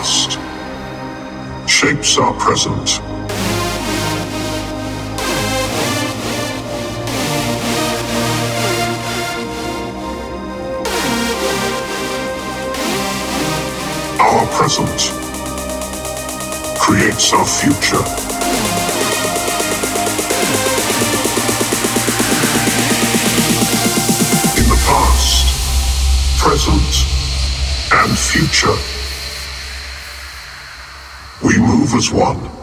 past. Shapes our present. Our present creates our future. In the past, present, and future was one.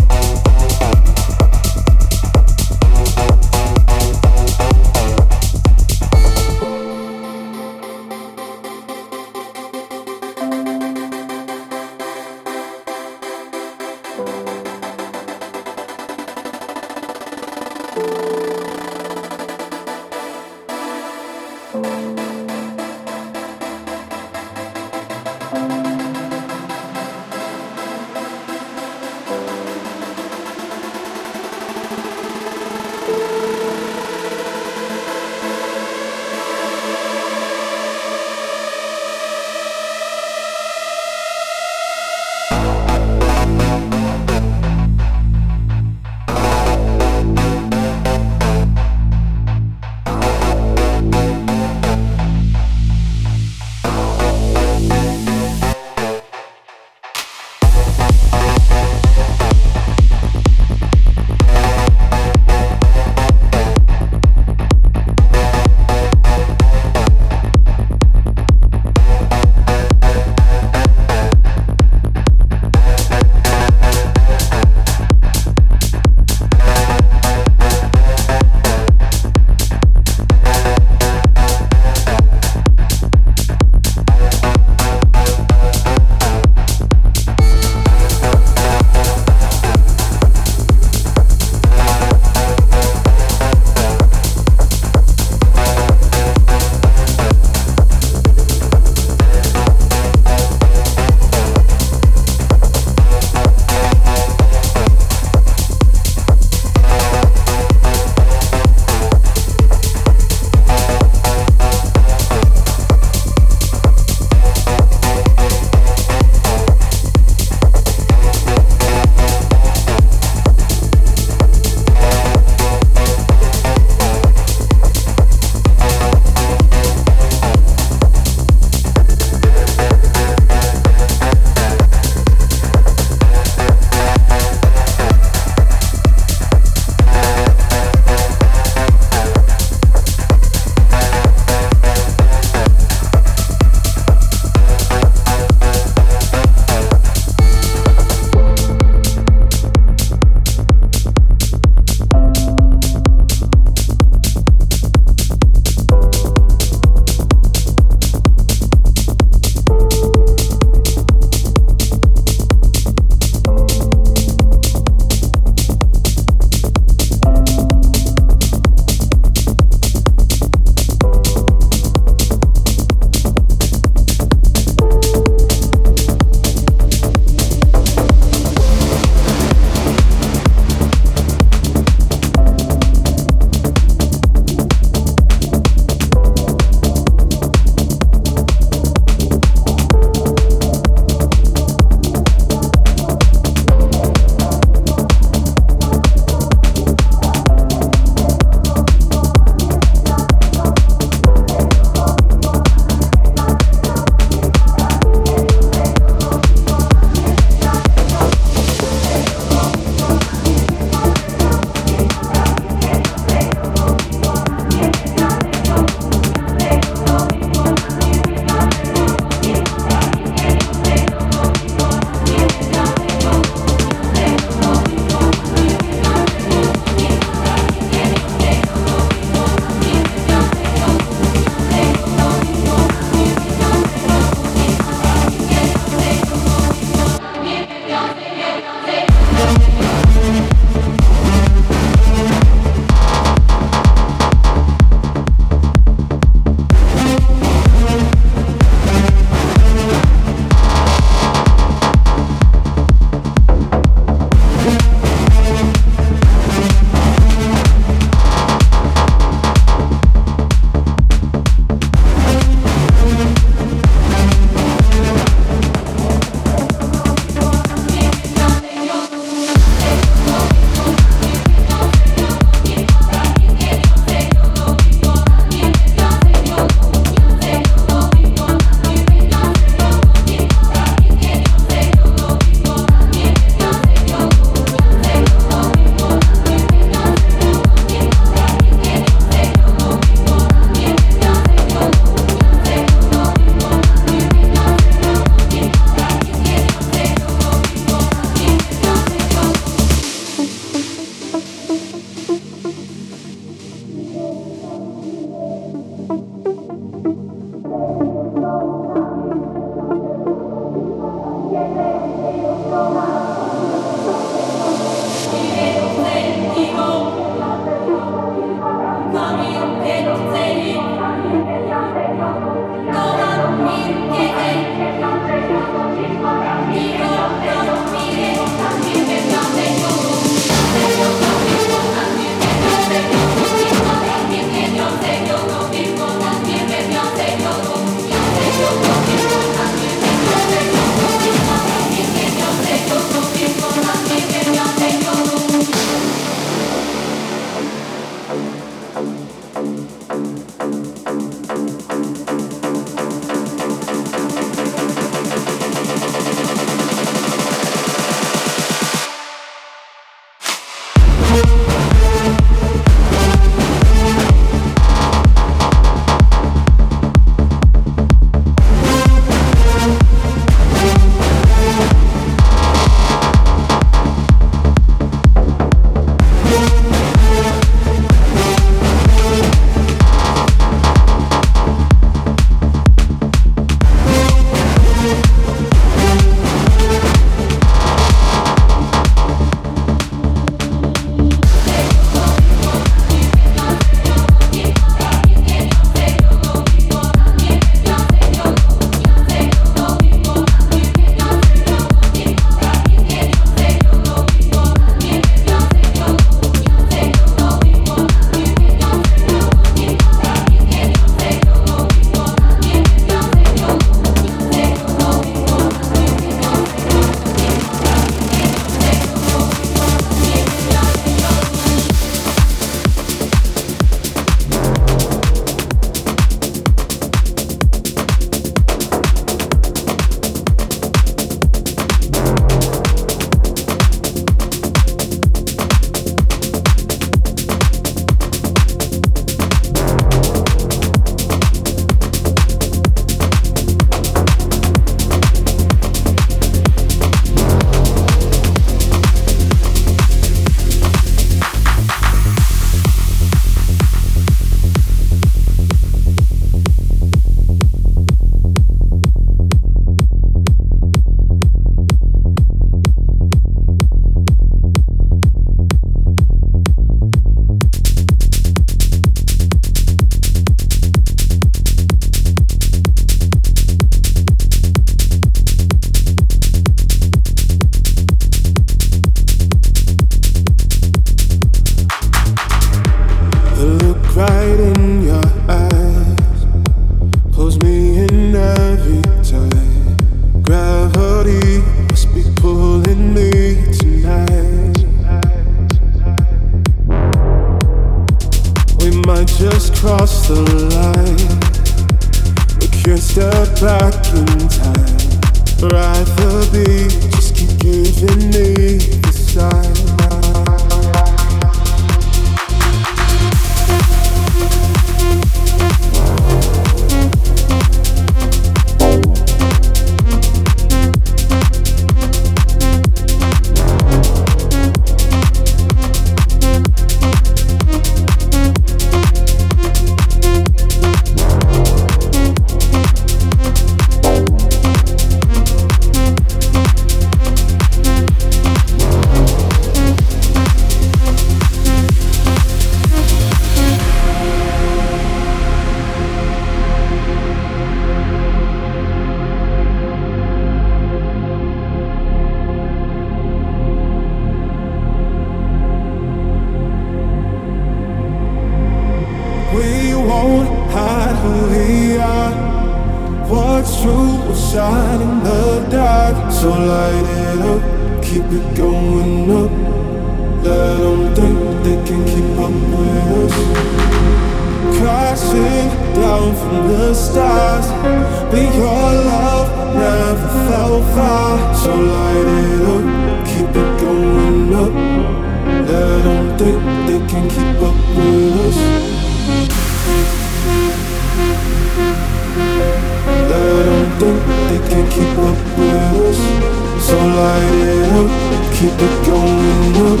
light it up, keep it going up.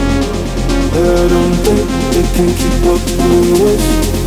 I don't think they can keep up with us.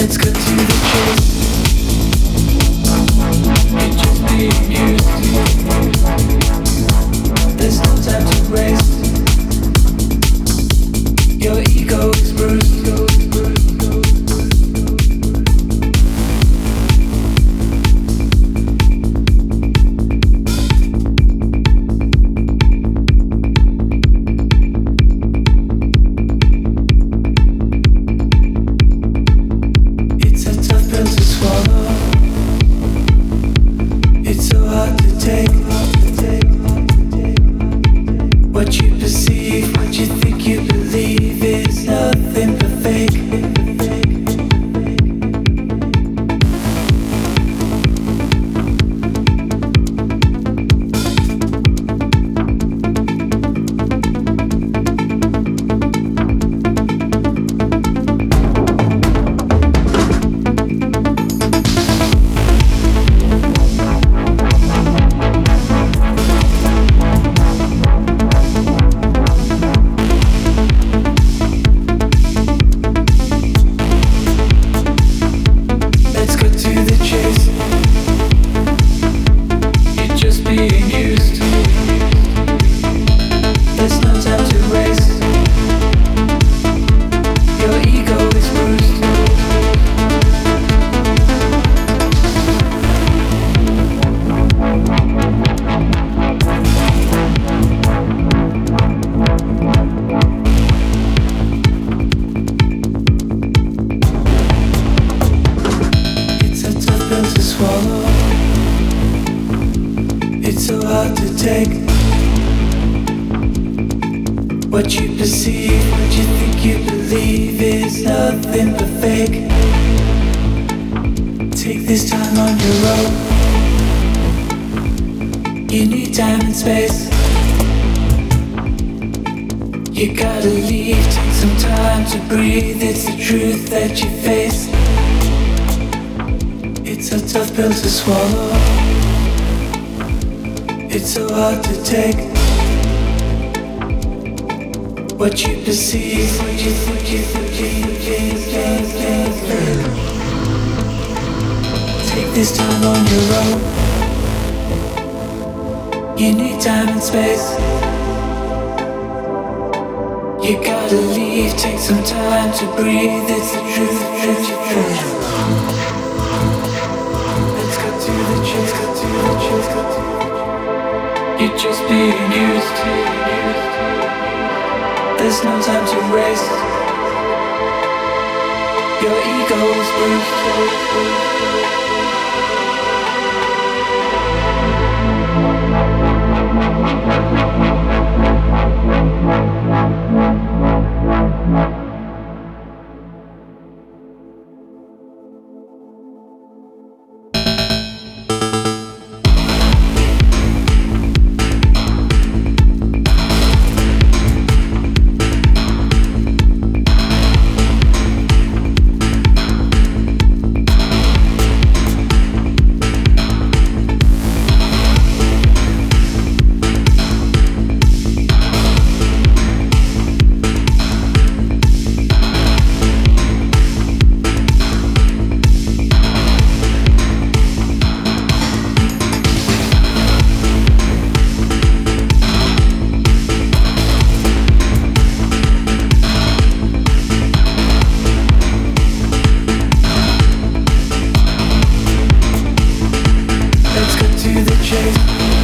Let's go. Take this time on your own. You need time and space. You gotta leave, take some time to breathe. It's the truth that you face. It's a tough pill to swallow. It's so hard to take. What you perceive, what you think you Take this time on your own. You need time and space. You gotta leave, take some time to breathe. It's the truth, truth, truth. Let's cut to the chase, to the chase, to the You're just being used. There's no time to waste. Your ego's ego is bruised. to the chase